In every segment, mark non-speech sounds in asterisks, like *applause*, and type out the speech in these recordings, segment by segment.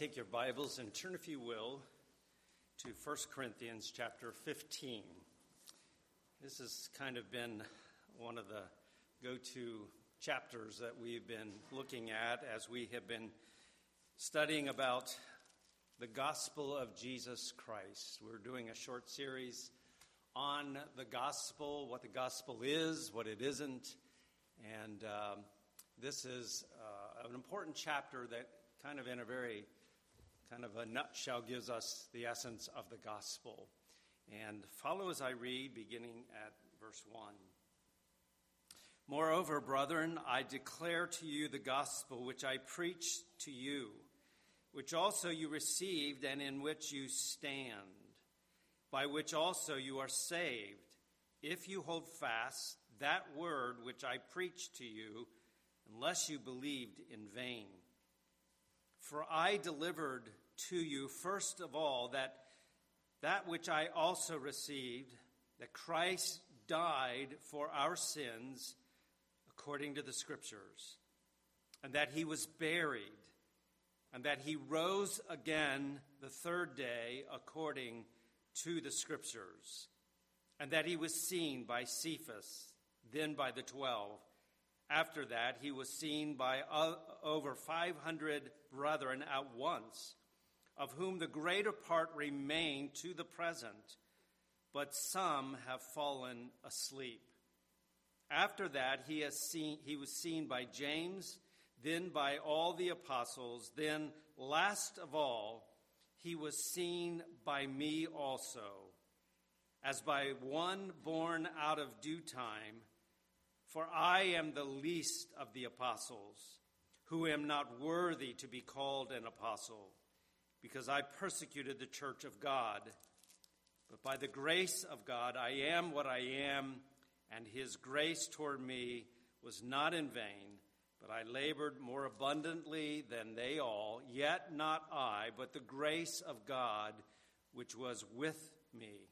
take your Bibles and turn, if you will, to 1 Corinthians chapter 15. This has kind of been one of the go to chapters that we've been looking at as we have been studying about the gospel of Jesus Christ. We're doing a short series on the gospel, what the gospel is, what it isn't, and um, this is uh, an important chapter that kind of in a very kind of a nutshell gives us the essence of the gospel. And follow as I read, beginning at verse 1. Moreover, brethren, I declare to you the gospel which I preached to you, which also you received and in which you stand, by which also you are saved, if you hold fast that word which I preached to you, unless you believed in vain. For I delivered to you first of all that that which I also received, that Christ died for our sins according to the Scriptures, and that he was buried, and that he rose again the third day according to the Scriptures, and that he was seen by Cephas, then by the twelve. After that, he was seen by over 500 brethren at once, of whom the greater part remain to the present, but some have fallen asleep. After that, he, has seen, he was seen by James, then by all the apostles, then, last of all, he was seen by me also, as by one born out of due time. For I am the least of the apostles, who am not worthy to be called an apostle, because I persecuted the church of God. But by the grace of God, I am what I am, and his grace toward me was not in vain. But I labored more abundantly than they all, yet not I, but the grace of God which was with me.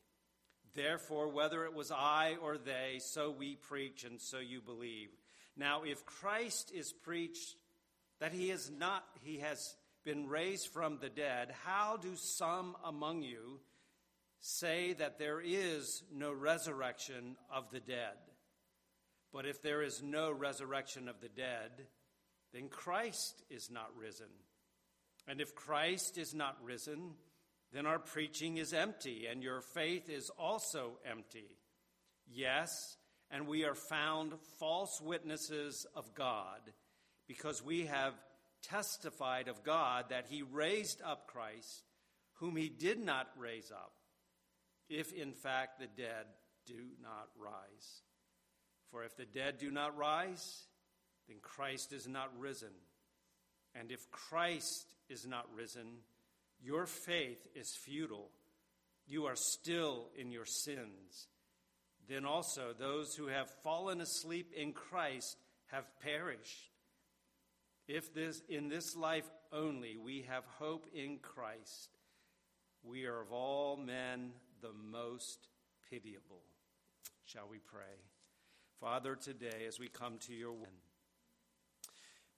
Therefore, whether it was I or they, so we preach and so you believe. Now, if Christ is preached that he is not, he has been raised from the dead, how do some among you say that there is no resurrection of the dead? But if there is no resurrection of the dead, then Christ is not risen. And if Christ is not risen, then our preaching is empty, and your faith is also empty. Yes, and we are found false witnesses of God, because we have testified of God that He raised up Christ, whom He did not raise up, if in fact the dead do not rise. For if the dead do not rise, then Christ is not risen. And if Christ is not risen, your faith is futile. You are still in your sins. Then also those who have fallen asleep in Christ have perished. If this in this life only we have hope in Christ, we are of all men the most pitiable. Shall we pray? Father, today as we come to your word,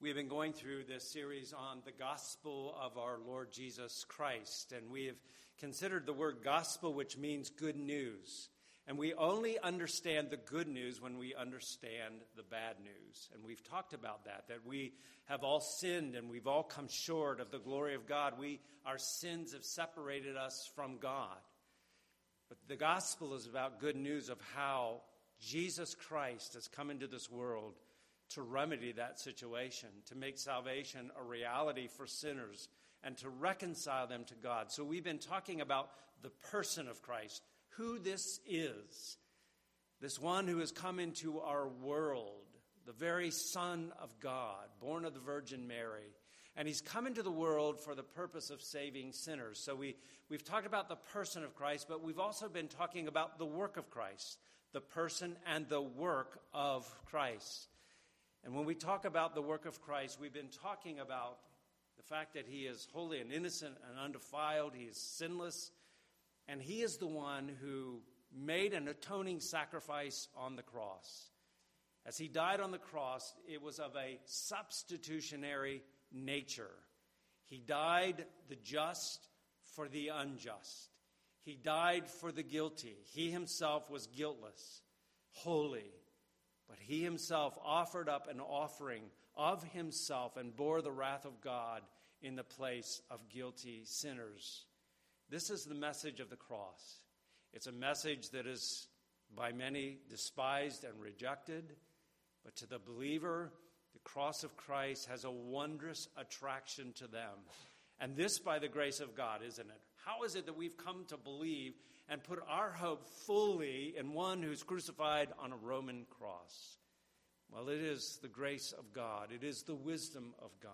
we have been going through this series on the gospel of our Lord Jesus Christ, and we have considered the word gospel, which means good news. And we only understand the good news when we understand the bad news. And we've talked about that, that we have all sinned and we've all come short of the glory of God. We, our sins have separated us from God. But the gospel is about good news of how Jesus Christ has come into this world to remedy that situation, to make salvation a reality for sinners, and to reconcile them to God. So we've been talking about the person of Christ, who this is, this one who has come into our world, the very Son of God, born of the Virgin Mary. And he's come into the world for the purpose of saving sinners. So we, we've talked about the person of Christ, but we've also been talking about the work of Christ, the person and the work of Christ. And when we talk about the work of Christ, we've been talking about the fact that he is holy and innocent and undefiled, he is sinless, and he is the one who made an atoning sacrifice on the cross. As he died on the cross, it was of a substitutionary nature. He died the just for the unjust. He died for the guilty. He himself was guiltless, holy, but he himself offered up an offering of himself and bore the wrath of God in the place of guilty sinners. This is the message of the cross. It's a message that is by many despised and rejected, but to the believer, the cross of Christ has a wondrous attraction to them. And this by the grace of God, isn't it? How is it that we've come to believe and put our hope fully in one who's crucified on a Roman cross? Well, it is the grace of God, it is the wisdom of God.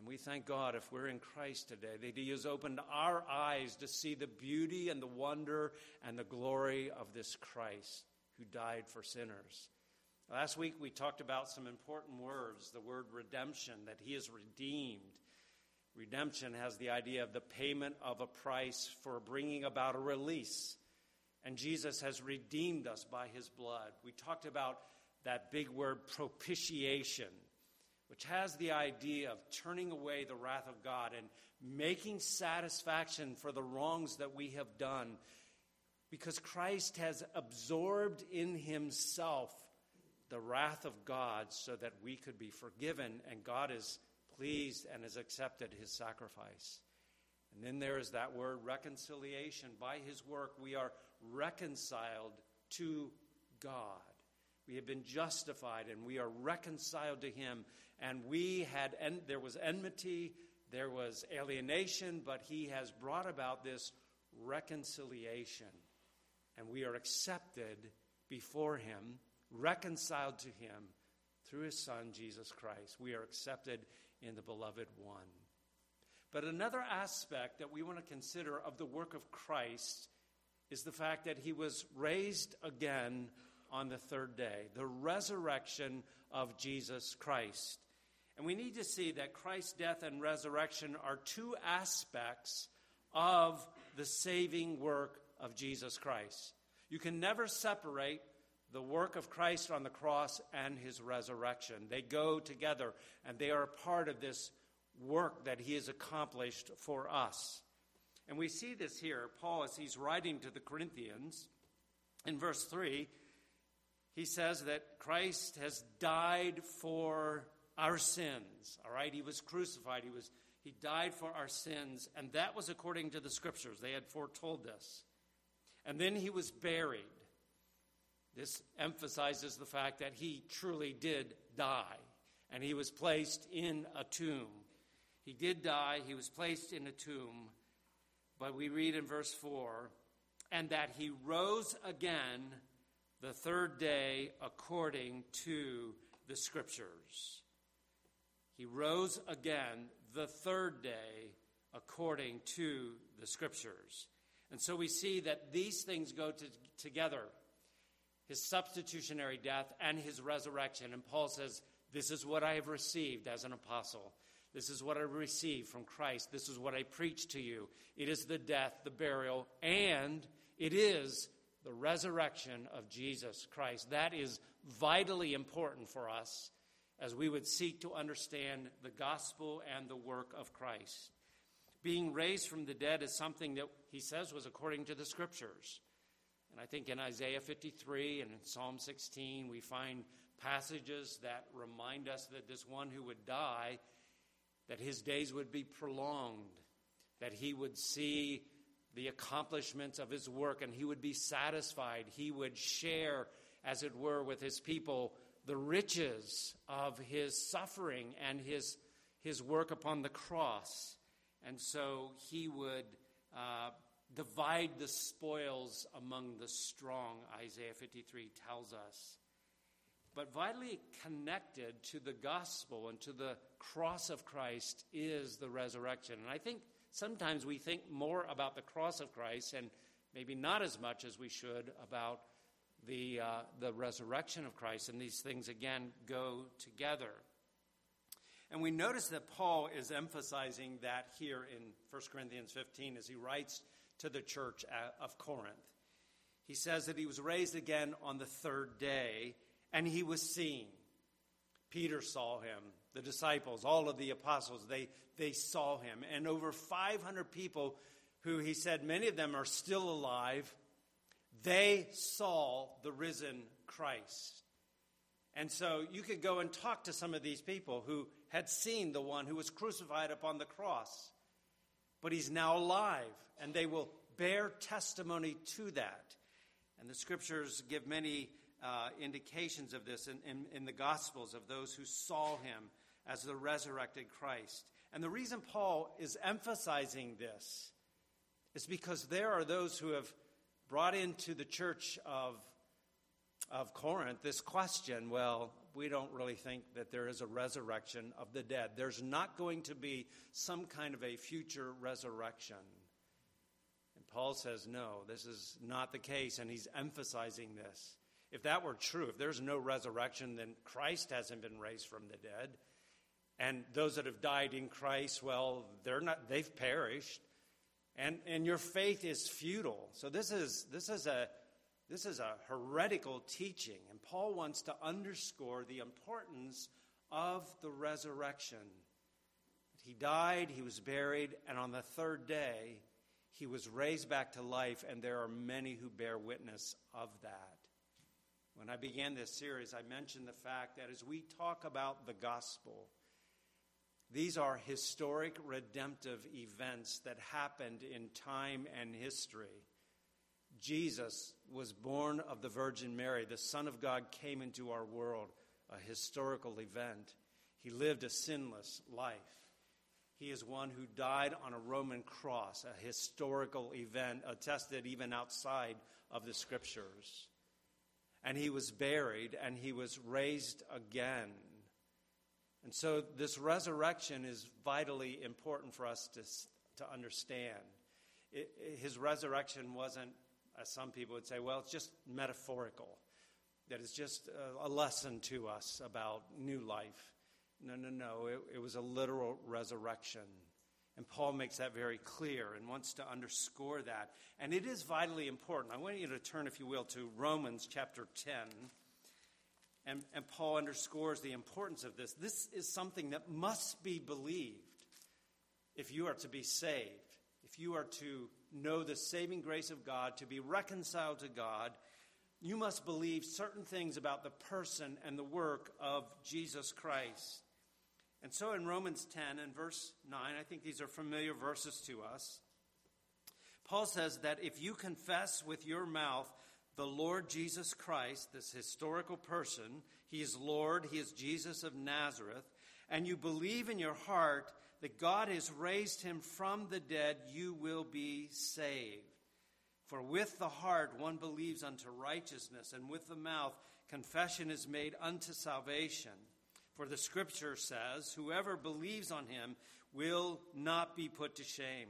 And we thank God if we're in Christ today that He has opened our eyes to see the beauty and the wonder and the glory of this Christ who died for sinners. Last week we talked about some important words the word redemption, that He is redeemed. Redemption has the idea of the payment of a price for bringing about a release. And Jesus has redeemed us by His blood. We talked about that big word propitiation which has the idea of turning away the wrath of God and making satisfaction for the wrongs that we have done. Because Christ has absorbed in himself the wrath of God so that we could be forgiven, and God is pleased and has accepted his sacrifice. And then there is that word reconciliation. By his work, we are reconciled to God. We have been justified and we are reconciled to him and we had en- there was enmity, there was alienation, but he has brought about this reconciliation. And we are accepted before him, reconciled to him through his son Jesus Christ. We are accepted in the beloved one. But another aspect that we want to consider of the work of Christ is the fact that he was raised again on the third day, the resurrection of Jesus Christ. And we need to see that Christ's death and resurrection are two aspects of the saving work of Jesus Christ. You can never separate the work of Christ on the cross and his resurrection. They go together, and they are part of this work that he has accomplished for us. And we see this here. Paul, as he's writing to the Corinthians, in verse 3, he says that Christ has died for our sins. All right, he was crucified. He was he died for our sins, and that was according to the scriptures. They had foretold this. And then he was buried. This emphasizes the fact that he truly did die, and he was placed in a tomb. He did die, he was placed in a tomb, but we read in verse 4 and that he rose again the third day according to the scriptures. He rose again the third day according to the scriptures. And so we see that these things go to, together his substitutionary death and his resurrection. And Paul says, This is what I have received as an apostle. This is what I received from Christ. This is what I preach to you. It is the death, the burial, and it is the resurrection of Jesus Christ. That is vitally important for us as we would seek to understand the gospel and the work of Christ. Being raised from the dead is something that he says was according to the scriptures. And I think in Isaiah 53 and in Psalm 16, we find passages that remind us that this one who would die, that his days would be prolonged, that he would see the accomplishments of his work and he would be satisfied. He would share, as it were, with his people the riches of his suffering and his, his work upon the cross. And so he would uh, divide the spoils among the strong, Isaiah 53 tells us. But vitally connected to the gospel and to the cross of Christ is the resurrection. And I think sometimes we think more about the cross of Christ and maybe not as much as we should about the, uh, the resurrection of Christ, and these things again go together. And we notice that Paul is emphasizing that here in 1 Corinthians 15 as he writes to the church of Corinth. He says that he was raised again on the third day, and he was seen. Peter saw him, the disciples, all of the apostles, they, they saw him. And over 500 people who he said, many of them are still alive, they saw the risen Christ. And so you could go and talk to some of these people who had seen the one who was crucified upon the cross, but he's now alive, and they will bear testimony to that. And the scriptures give many uh, indications of this in, in, in the Gospels of those who saw him as the resurrected Christ. And the reason Paul is emphasizing this is because there are those who have brought into the church of, of Corinth this question well, we don't really think that there is a resurrection of the dead. There's not going to be some kind of a future resurrection. And Paul says, no, this is not the case, and he's emphasizing this. If that were true, if there's no resurrection, then Christ hasn't been raised from the dead. And those that have died in Christ, well, they're not, they've perished. And, and your faith is futile. So this is, this is a, this is a heretical teaching. And Paul wants to underscore the importance of the resurrection. He died, he was buried, and on the third day, he was raised back to life, and there are many who bear witness of that. When I began this series, I mentioned the fact that as we talk about the gospel, these are historic redemptive events that happened in time and history. Jesus was born of the Virgin Mary. The Son of God came into our world, a historical event. He lived a sinless life. He is one who died on a Roman cross, a historical event attested even outside of the scriptures and he was buried and he was raised again. And so this resurrection is vitally important for us to, to understand. It, it, his resurrection wasn't, as some people would say, well, it's just metaphorical, that it's just a, a lesson to us about new life. No, no, no. It, it was a literal resurrection. And Paul makes that very clear and wants to underscore that. And it is vitally important. I want you to turn, if you will, to Romans chapter 10. And, and Paul underscores the importance of this. This is something that must be believed if you are to be saved, if you are to know the saving grace of God, to be reconciled to God. You must believe certain things about the person and the work of Jesus Christ. And so in Romans 10 and verse 9, I think these are familiar verses to us. Paul says that if you confess with your mouth the Lord Jesus Christ, this historical person, he is Lord, he is Jesus of Nazareth, and you believe in your heart that God has raised him from the dead, you will be saved. For with the heart one believes unto righteousness, and with the mouth confession is made unto salvation. For the scripture says, Whoever believes on him will not be put to shame.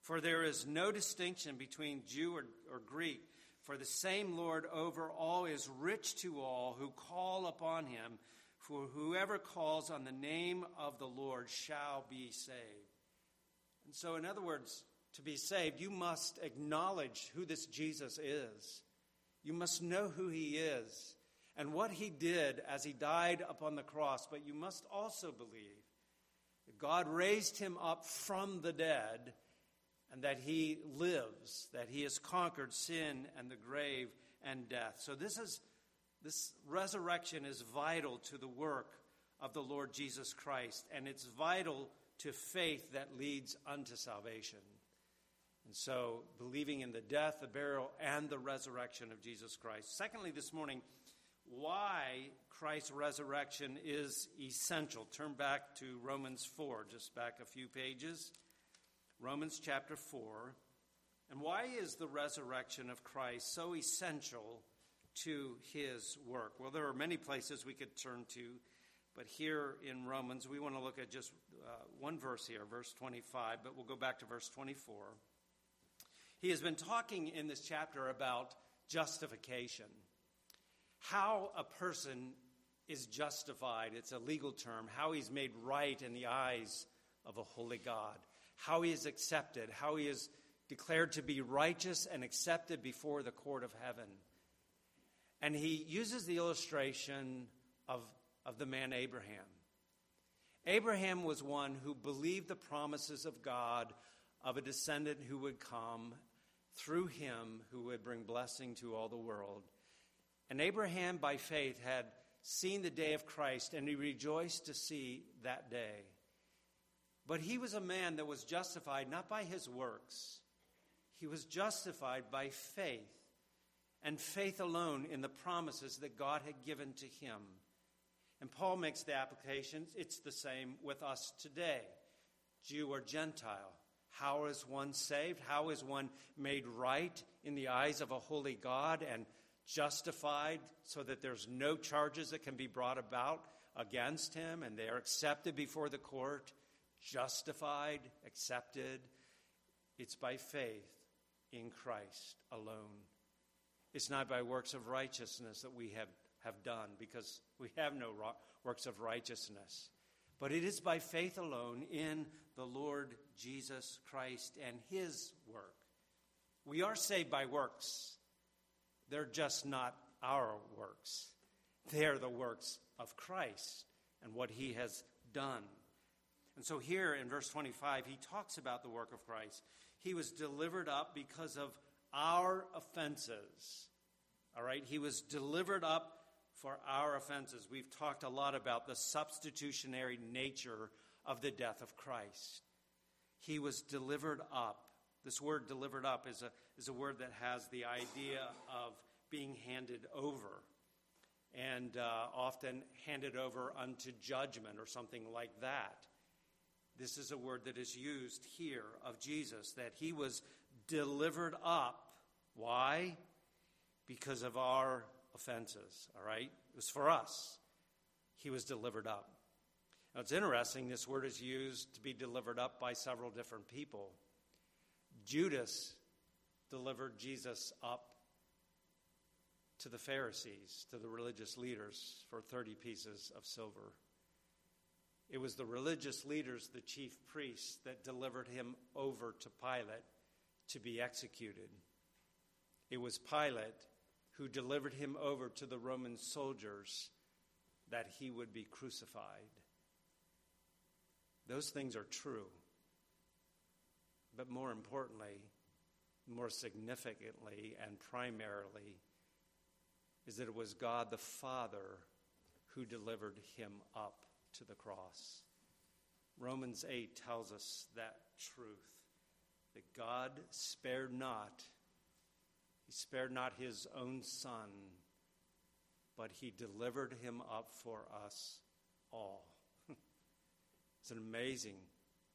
For there is no distinction between Jew or, or Greek, for the same Lord over all is rich to all who call upon him. For whoever calls on the name of the Lord shall be saved. And so, in other words, to be saved, you must acknowledge who this Jesus is. You must know who he is and what he did as he died upon the cross, but you must also believe that God raised him up from the dead and that he lives, that he has conquered sin and the grave and death. So this is this resurrection is vital to the work of the Lord Jesus Christ, and it's vital to faith that leads unto salvation. And so, believing in the death, the burial, and the resurrection of Jesus Christ. Secondly, this morning, why Christ's resurrection is essential. Turn back to Romans 4, just back a few pages. Romans chapter 4. And why is the resurrection of Christ so essential to his work? Well, there are many places we could turn to, but here in Romans, we want to look at just uh, one verse here, verse 25, but we'll go back to verse 24. He has been talking in this chapter about justification how a person is justified. It's a legal term. How he's made right in the eyes of a holy God. How he is accepted. How he is declared to be righteous and accepted before the court of heaven. And he uses the illustration of, of the man Abraham. Abraham was one who believed the promises of God of a descendant who would come through him who would bring blessing to all the world. And Abraham, by faith, had seen the day of Christ, and he rejoiced to see that day. But he was a man that was justified not by his works, he was justified by faith, and faith alone in the promises that God had given to him. And Paul makes the application it's the same with us today Jew or Gentile. How is one saved? How is one made right in the eyes of a holy God and justified so that there's no charges that can be brought about against him and they are accepted before the court? Justified, accepted. It's by faith in Christ alone. It's not by works of righteousness that we have, have done because we have no works of righteousness. But it is by faith alone in the Lord Jesus Christ and his work. We are saved by works. They're just not our works. They're the works of Christ and what he has done. And so here in verse 25, he talks about the work of Christ. He was delivered up because of our offenses. All right? He was delivered up for our offenses. We've talked a lot about the substitutionary nature of the death of Christ. He was delivered up. This word delivered up is a, is a word that has the idea of being handed over and uh, often handed over unto judgment or something like that. This is a word that is used here of Jesus, that he was delivered up. Why? Because of our offenses, all right? It was for us. He was delivered up. Now, it's interesting, this word is used to be delivered up by several different people. Judas delivered Jesus up to the Pharisees, to the religious leaders, for 30 pieces of silver. It was the religious leaders, the chief priests, that delivered him over to Pilate to be executed. It was Pilate who delivered him over to the Roman soldiers that he would be crucified. Those things are true. But more importantly, more significantly and primarily, is that it was God the Father who delivered him up to the cross. Romans 8 tells us that truth that God spared not, He spared not His own Son, but He delivered Him up for us all. *laughs* it's an amazing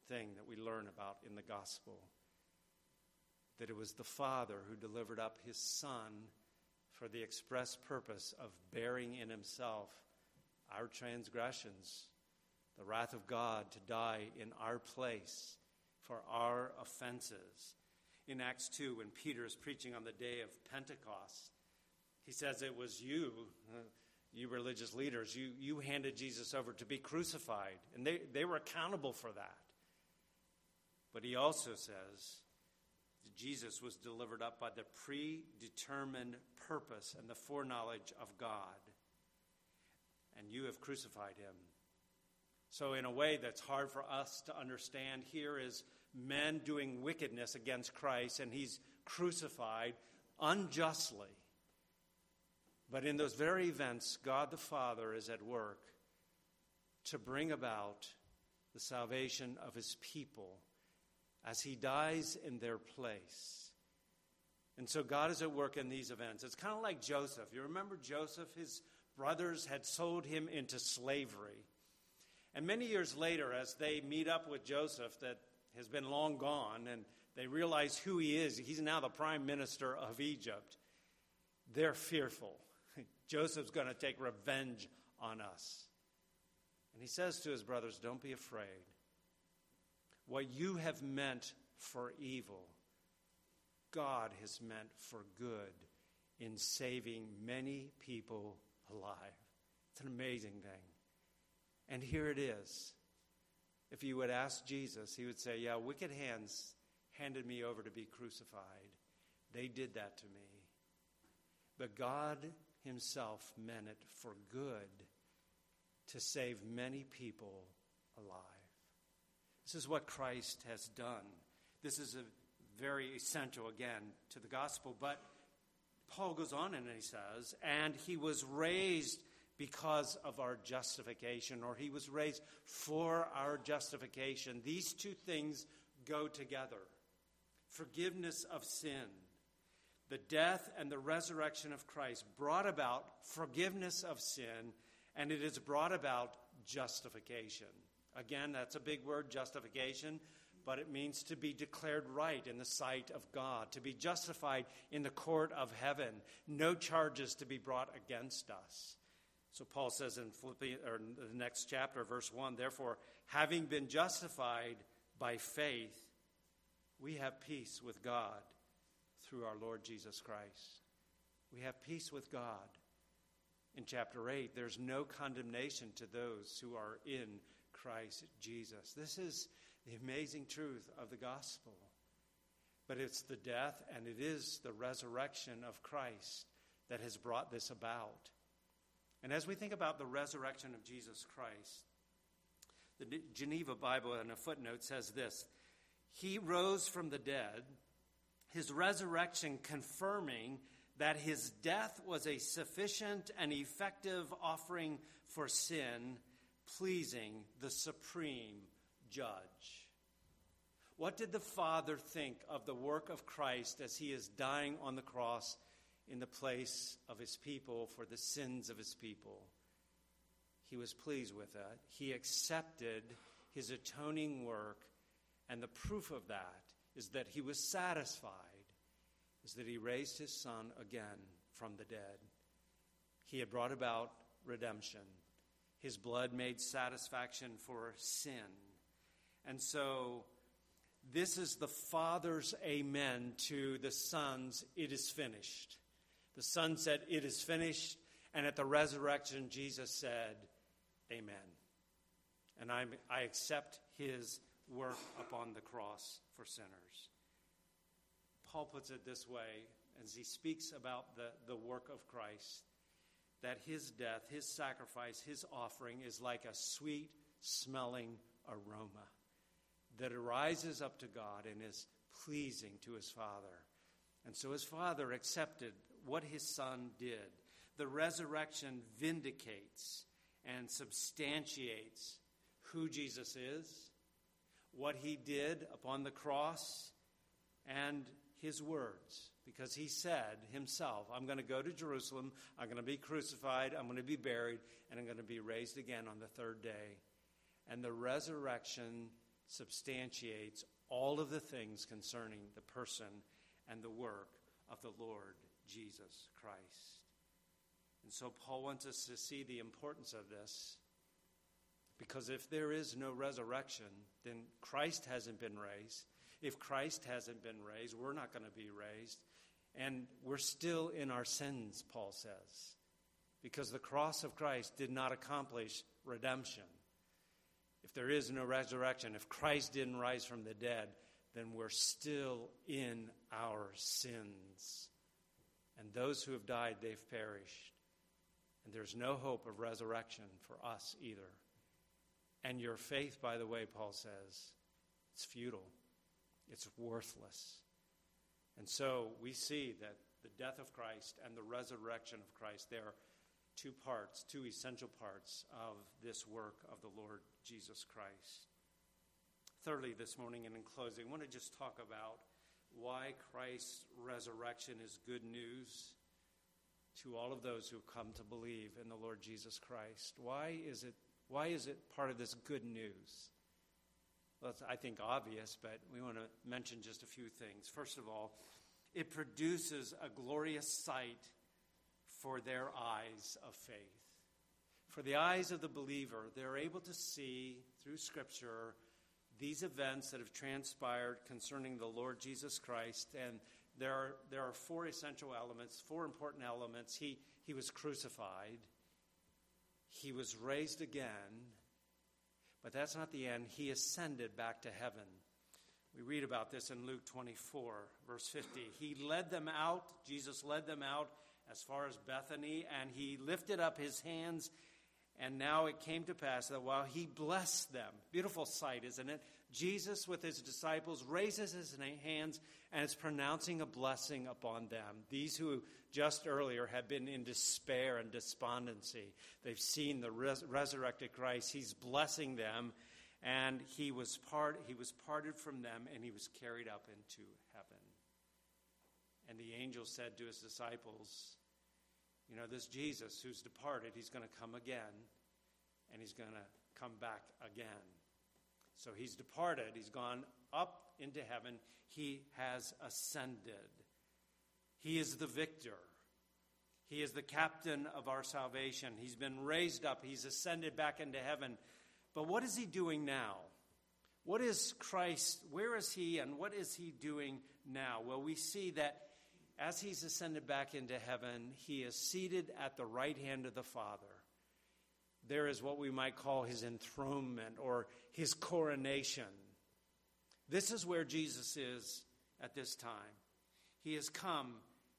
thing that we learn about in the gospel that it was the Father who delivered up His Son for the express purpose of bearing in Himself our transgressions, the wrath of God to die in our place for our offenses. In Acts 2, when Peter is preaching on the day of Pentecost, he says it was you, uh, you religious leaders, you, you handed Jesus over to be crucified, and they, they were accountable for that. But he also says Jesus was delivered up by the predetermined purpose and the foreknowledge of God and you have crucified him. So, in a way that's hard for us to understand, here is men doing wickedness against Christ, and he's crucified unjustly. But in those very events, God the Father is at work to bring about the salvation of his people as he dies in their place. And so God is at work in these events. It's kind of like Joseph. You remember Joseph? His brothers had sold him into slavery. And many years later, as they meet up with Joseph, that has been long gone, and they realize who he is, he's now the prime minister of Egypt, they're fearful. *laughs* Joseph's going to take revenge on us. And he says to his brothers, Don't be afraid. What you have meant for evil, God has meant for good in saving many people alive. It's an amazing thing. And here it is. If you would ask Jesus, he would say, Yeah, wicked hands handed me over to be crucified. They did that to me. But God Himself meant it for good to save many people alive. This is what Christ has done. This is a very essential, again, to the gospel. But Paul goes on and he says, and he was raised because of our justification, or he was raised for our justification. These two things go together forgiveness of sin. The death and the resurrection of Christ brought about forgiveness of sin, and it has brought about justification. Again, that's a big word, justification, but it means to be declared right in the sight of God, to be justified in the court of heaven, no charges to be brought against us. So Paul says in Philippians, or in the next chapter, verse 1, therefore, having been justified by faith, we have peace with God through our Lord Jesus Christ. We have peace with God. In chapter 8, there's no condemnation to those who are in Christ Jesus. This is the amazing truth of the gospel. But it's the death and it is the resurrection of Christ that has brought this about. And as we think about the resurrection of Jesus Christ, the Geneva Bible in a footnote says this He rose from the dead, his resurrection confirming that his death was a sufficient and effective offering for sin, pleasing the supreme judge. What did the Father think of the work of Christ as he is dying on the cross in the place of his people for the sins of his people? He was pleased with that. He accepted his atoning work, and the proof of that is that he was satisfied, is that he raised his son again from the dead. He had brought about redemption. His blood made satisfaction for sin. And so, this is the Father's amen to the Son's, it is finished. The Son said, it is finished. And at the resurrection, Jesus said, Amen. And I'm, I accept his work upon the cross for sinners. Paul puts it this way as he speaks about the, the work of Christ that his death, his sacrifice, his offering is like a sweet smelling aroma that arises up to God and is pleasing to his Father. And so his Father accepted what his Son did. The resurrection vindicates and substantiates who Jesus is, what he did upon the cross, and his words. Because he said himself, I'm going to go to Jerusalem, I'm going to be crucified, I'm going to be buried, and I'm going to be raised again on the third day. And the resurrection substantiates all of the things concerning the person and the work of the Lord Jesus Christ. And so Paul wants us to see the importance of this. Because if there is no resurrection, then Christ hasn't been raised. If Christ hasn't been raised, we're not going to be raised. And we're still in our sins, Paul says. Because the cross of Christ did not accomplish redemption. If there is no resurrection, if Christ didn't rise from the dead, then we're still in our sins. And those who have died, they've perished. And there's no hope of resurrection for us either. And your faith, by the way, Paul says, it's futile, it's worthless. And so we see that the death of Christ and the resurrection of Christ, they are two parts, two essential parts of this work of the Lord Jesus Christ. Thirdly, this morning and in closing, I want to just talk about why Christ's resurrection is good news to all of those who come to believe in the Lord Jesus Christ. Why is it, why is it part of this good news? Well, it's, I think, obvious, but we want to mention just a few things. First of all, it produces a glorious sight for their eyes of faith. For the eyes of the believer, they're able to see through Scripture these events that have transpired concerning the Lord Jesus Christ and there are, there are four essential elements, four important elements. He, he was crucified, he was raised again, but that's not the end. He ascended back to heaven. We read about this in Luke 24, verse 50. He led them out, Jesus led them out as far as Bethany, and he lifted up his hands And now it came to pass that while he blessed them, beautiful sight, isn't it? Jesus with his disciples raises his hands and is pronouncing a blessing upon them. These who just earlier had been in despair and despondency, they've seen the res- resurrected Christ. He's blessing them, and he was, part, he was parted from them and he was carried up into heaven. And the angel said to his disciples, You know, this Jesus who's departed, he's going to come again, and he's going to come back again. So he's departed, he's gone up into heaven, he has ascended. He is the victor. He is the captain of our salvation. He's been raised up, he's ascended back into heaven. But what is he doing now? What is Christ? Where is he and what is he doing now? Well, we see that as he's ascended back into heaven, he is seated at the right hand of the Father. There is what we might call his enthronement or his coronation. This is where Jesus is at this time. He has come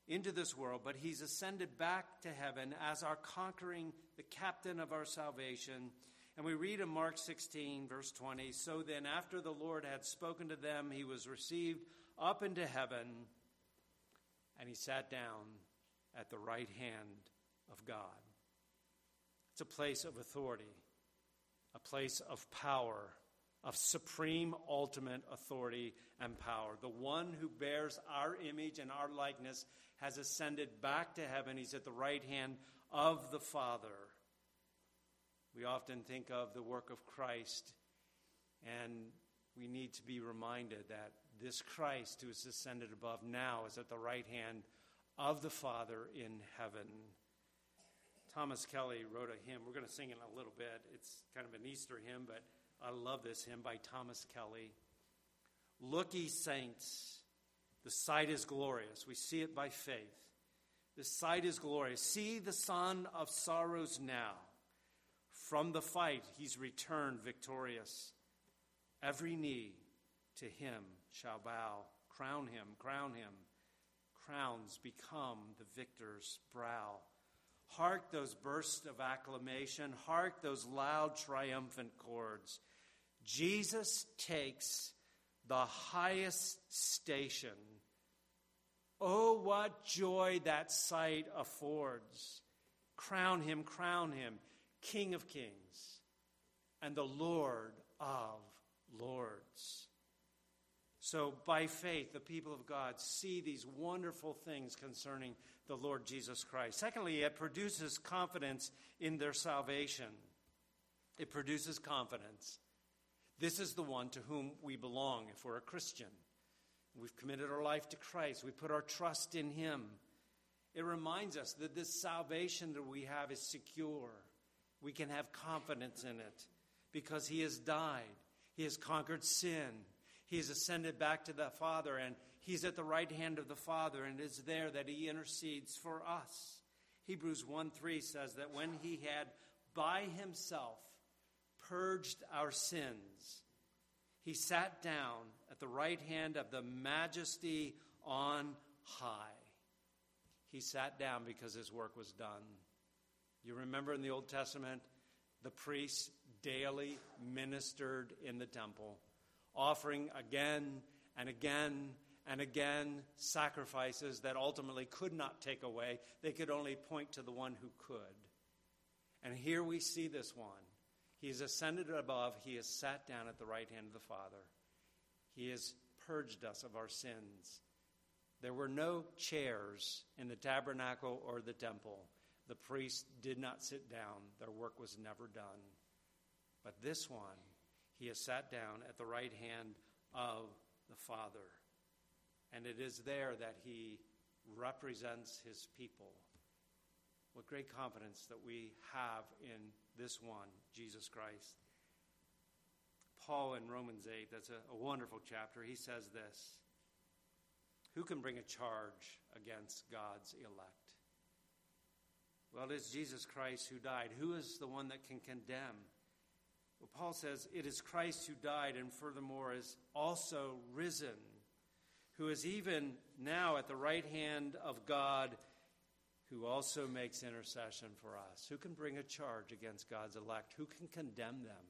into this world, but he's ascended back to heaven as our conquering, the captain of our salvation. And we read in Mark 16, verse 20 So then, after the Lord had spoken to them, he was received up into heaven and he sat down at the right hand of God. It's a place of authority, a place of power, of supreme ultimate authority and power. The one who bears our image and our likeness has ascended back to heaven. He's at the right hand of the Father. We often think of the work of Christ, and we need to be reminded that this Christ who is ascended above now is at the right hand of the Father in heaven. Thomas Kelly wrote a hymn. We're going to sing it in a little bit. It's kind of an Easter hymn, but I love this hymn by Thomas Kelly. Look, ye saints, the sight is glorious. We see it by faith. The sight is glorious. See the son of sorrows now. From the fight, he's returned victorious. Every knee to him shall bow. Crown him, crown him. Crowns become the victor's brow. Hark those bursts of acclamation. Hark those loud triumphant chords. Jesus takes the highest station. Oh, what joy that sight affords! Crown him, crown him, King of kings and the Lord of lords. So, by faith, the people of God see these wonderful things concerning the Lord Jesus Christ. Secondly, it produces confidence in their salvation. It produces confidence. This is the one to whom we belong if we're a Christian. We've committed our life to Christ, we put our trust in Him. It reminds us that this salvation that we have is secure. We can have confidence in it because He has died, He has conquered sin. He's ascended back to the Father, and he's at the right hand of the Father, and it is there that he intercedes for us. Hebrews 1 3 says that when he had by himself purged our sins, he sat down at the right hand of the majesty on high. He sat down because his work was done. You remember in the Old Testament, the priests daily ministered in the temple offering again and again and again sacrifices that ultimately could not take away. They could only point to the one who could. And here we see this one. He has ascended above, he has sat down at the right hand of the Father. He has purged us of our sins. There were no chairs in the tabernacle or the temple. The priests did not sit down, their work was never done. But this one, he has sat down at the right hand of the Father. And it is there that he represents his people. What great confidence that we have in this one, Jesus Christ. Paul in Romans 8, that's a, a wonderful chapter, he says this Who can bring a charge against God's elect? Well, it is Jesus Christ who died. Who is the one that can condemn? Well, Paul says, It is Christ who died and furthermore is also risen, who is even now at the right hand of God, who also makes intercession for us. Who can bring a charge against God's elect? Who can condemn them?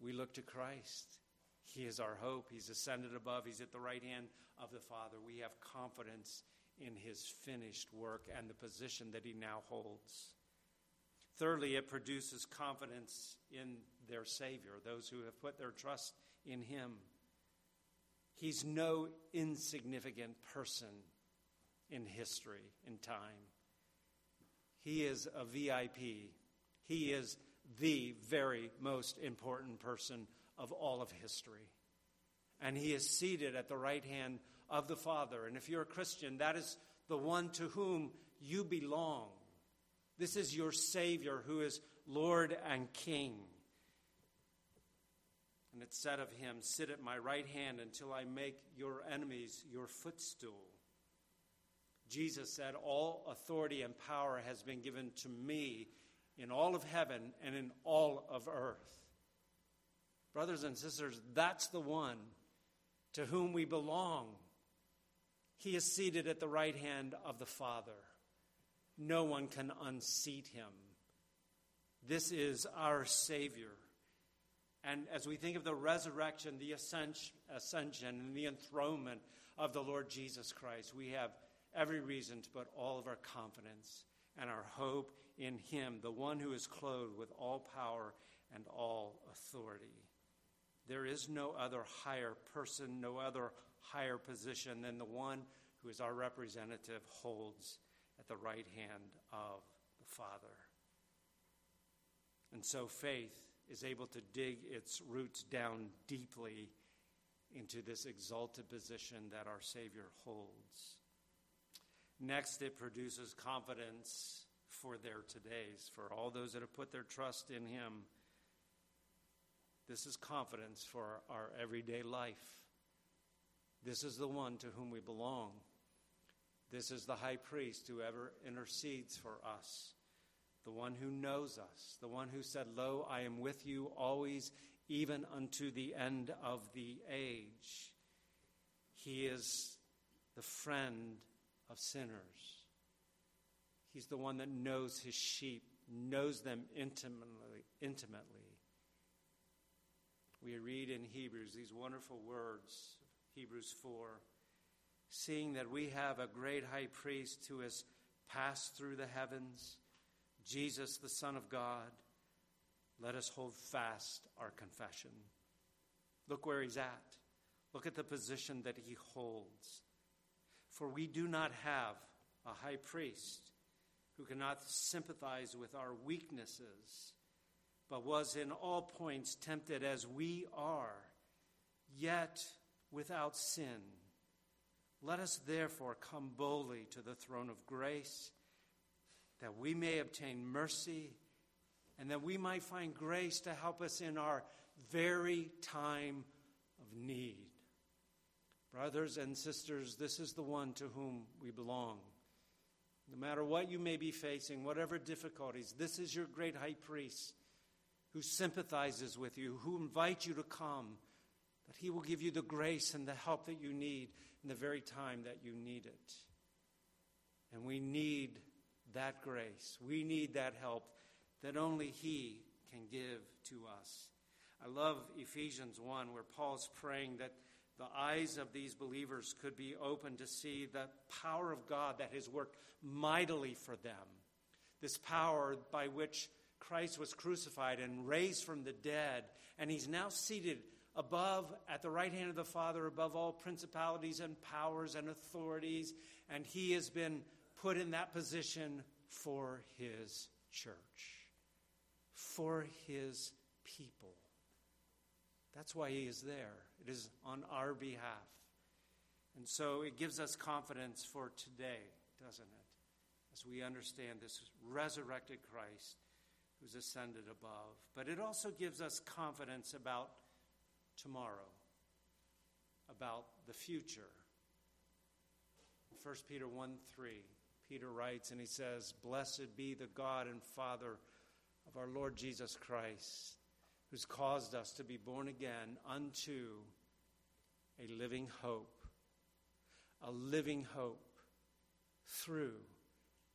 We look to Christ. He is our hope. He's ascended above, He's at the right hand of the Father. We have confidence in His finished work and the position that He now holds. Thirdly, it produces confidence in their Savior, those who have put their trust in Him. He's no insignificant person in history, in time. He is a VIP. He is the very most important person of all of history. And he is seated at the right hand of the Father. And if you're a Christian, that is the one to whom you belong. This is your Savior who is Lord and King. And it said of him, Sit at my right hand until I make your enemies your footstool. Jesus said, All authority and power has been given to me in all of heaven and in all of earth. Brothers and sisters, that's the one to whom we belong. He is seated at the right hand of the Father. No one can unseat him. This is our Savior. And as we think of the resurrection, the ascension, and the enthronement of the Lord Jesus Christ, we have every reason to put all of our confidence and our hope in Him, the one who is clothed with all power and all authority. There is no other higher person, no other higher position than the one who is our representative holds the right hand of the Father. And so faith is able to dig its roots down deeply into this exalted position that our Savior holds. Next, it produces confidence for their todays, for all those that have put their trust in Him. This is confidence for our everyday life. This is the one to whom we belong. This is the high priest who ever intercedes for us, the one who knows us, the one who said, Lo, I am with you always, even unto the end of the age. He is the friend of sinners. He's the one that knows his sheep, knows them intimately, intimately. We read in Hebrews these wonderful words, Hebrews 4, seeing that we have a great high priest who has passed through the heavens, Jesus, the Son of God, let us hold fast our confession. Look where he's at. Look at the position that he holds. For we do not have a high priest who cannot sympathize with our weaknesses, but was in all points tempted as we are, yet without sin. Let us therefore come boldly to the throne of grace, that we may obtain mercy, and that we might find grace to help us in our very time of need. Brothers and sisters, this is the one to whom we belong. No matter what you may be facing, whatever difficulties, this is your great high priest who sympathizes with you, who invites you to come, that he will give you the grace and the help that you need in the very time that you need it. And we need that grace. We need that help that only he can give to us. I love Ephesians 1, where Paul's praying that the eyes of these believers could be open to see the power of God that has worked mightily for them. This power by which Christ was crucified and raised from the dead, and he's now seated above at the right hand of the Father, above all principalities and powers and authorities, and he has been put in that position for his church, for his people. That's why he is there. It is on our behalf. And so it gives us confidence for today, doesn't it? As we understand this resurrected Christ who's ascended above. But it also gives us confidence about tomorrow, about the future. 1 Peter 1 3, Peter writes and he says, Blessed be the God and Father of our Lord Jesus Christ who's caused us to be born again unto a living hope. A living hope through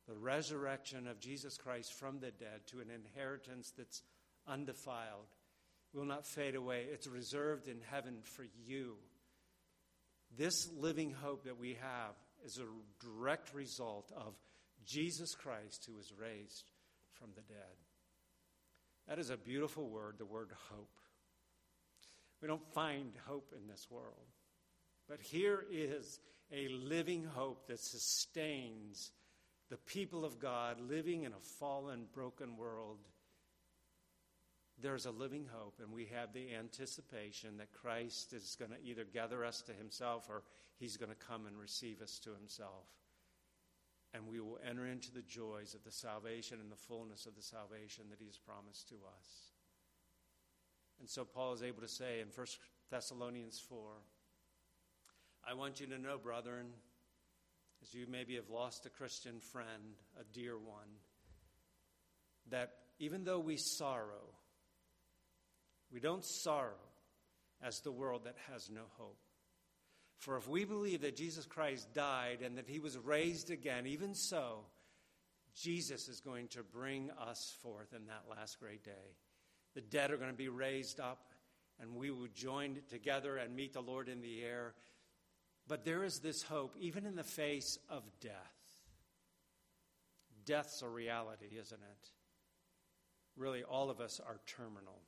the resurrection of Jesus Christ from the dead to an inheritance that's undefiled, will not fade away. It's reserved in heaven for you. This living hope that we have is a direct result of Jesus Christ who was raised from the dead. That is a beautiful word, the word hope. We don't find hope in this world. But here is a living hope that sustains the people of God living in a fallen, broken world. There's a living hope, and we have the anticipation that Christ is going to either gather us to himself or he's going to come and receive us to himself. And we will enter into the joys of the salvation and the fullness of the salvation that he has promised to us. And so Paul is able to say in 1 Thessalonians 4 I want you to know, brethren, as you maybe have lost a Christian friend, a dear one, that even though we sorrow, we don't sorrow as the world that has no hope. For if we believe that Jesus Christ died and that he was raised again, even so, Jesus is going to bring us forth in that last great day. The dead are going to be raised up, and we will join together and meet the Lord in the air. But there is this hope, even in the face of death. Death's a reality, isn't it? Really, all of us are terminal.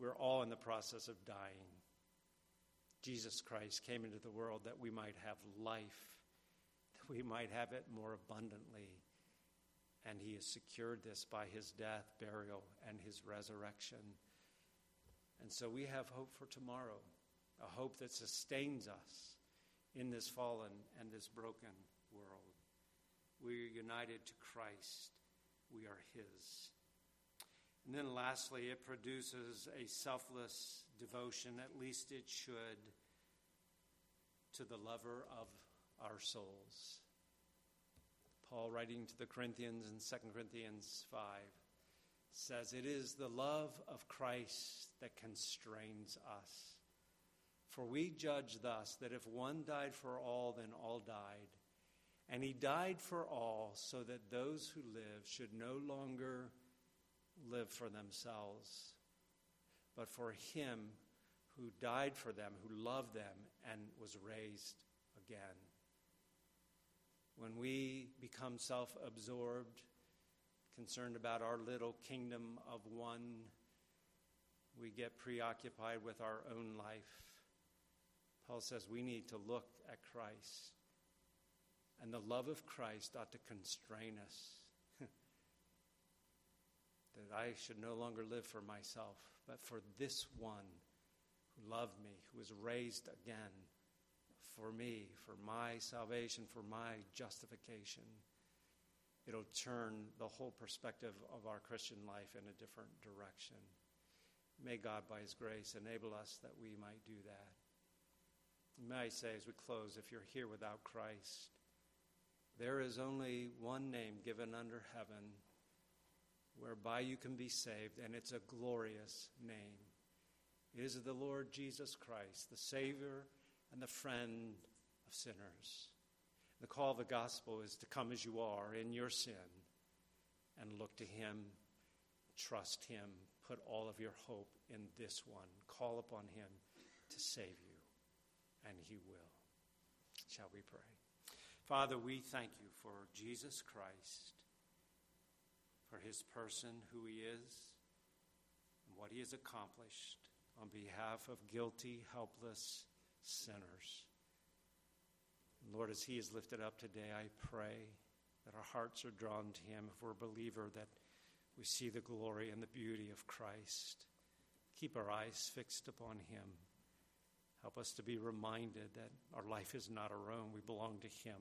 We're all in the process of dying. Jesus Christ came into the world that we might have life, that we might have it more abundantly. And he has secured this by his death, burial, and his resurrection. And so we have hope for tomorrow a hope that sustains us in this fallen and this broken world. We are united to Christ, we are His. And then lastly, it produces a selfless devotion, at least it should, to the lover of our souls. Paul, writing to the Corinthians in 2 Corinthians 5, says, It is the love of Christ that constrains us for we judge thus that if one died for all, then all died. And he died for all, so that those who live should no longer live for themselves, but for him who died for them, who loved them, and was raised again. When we become self absorbed, concerned about our little kingdom of one, we get preoccupied with our own life Paul says we need to look at Christ. And the love of Christ ought to constrain us. That I should no longer live for myself, but for this one who loved me, who was raised again for me, for my salvation, for my justification. It'll turn the whole perspective of our Christian life in a different direction. May God, by His grace, enable us that we might do that. May I say as we close, if you're here without Christ, there is only one name given under heaven whereby you can be saved, and it's a glorious name. It is the Lord Jesus Christ, the Savior and the friend of sinners. The call of the gospel is to come as you are in your sin and look to Him, trust Him, put all of your hope in this one. Call upon Him to save you and he will. Shall we pray? Father, we thank you for Jesus Christ, for his person, who he is, and what he has accomplished on behalf of guilty, helpless sinners. Lord, as he is lifted up today, I pray that our hearts are drawn to him. If we're a believer, that we see the glory and the beauty of Christ. Keep our eyes fixed upon him. Help us to be reminded that our life is not our own. We belong to Him.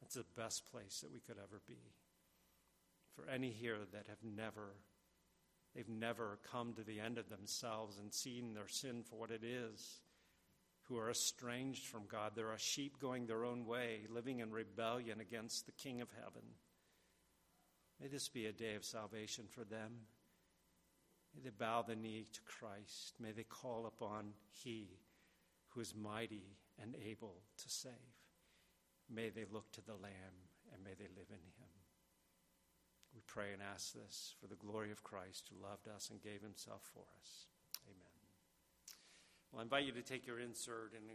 That's the best place that we could ever be. For any here that have never, they've never come to the end of themselves and seen their sin for what it is, who are estranged from God, they're a sheep going their own way, living in rebellion against the King of heaven. May this be a day of salvation for them. May they bow the knee to Christ. May they call upon He who is mighty and able to save. May they look to the Lamb and may they live in him. Pray and ask this for the glory of Christ who loved us and gave himself for us. Amen. Well, I invite you to take your insert and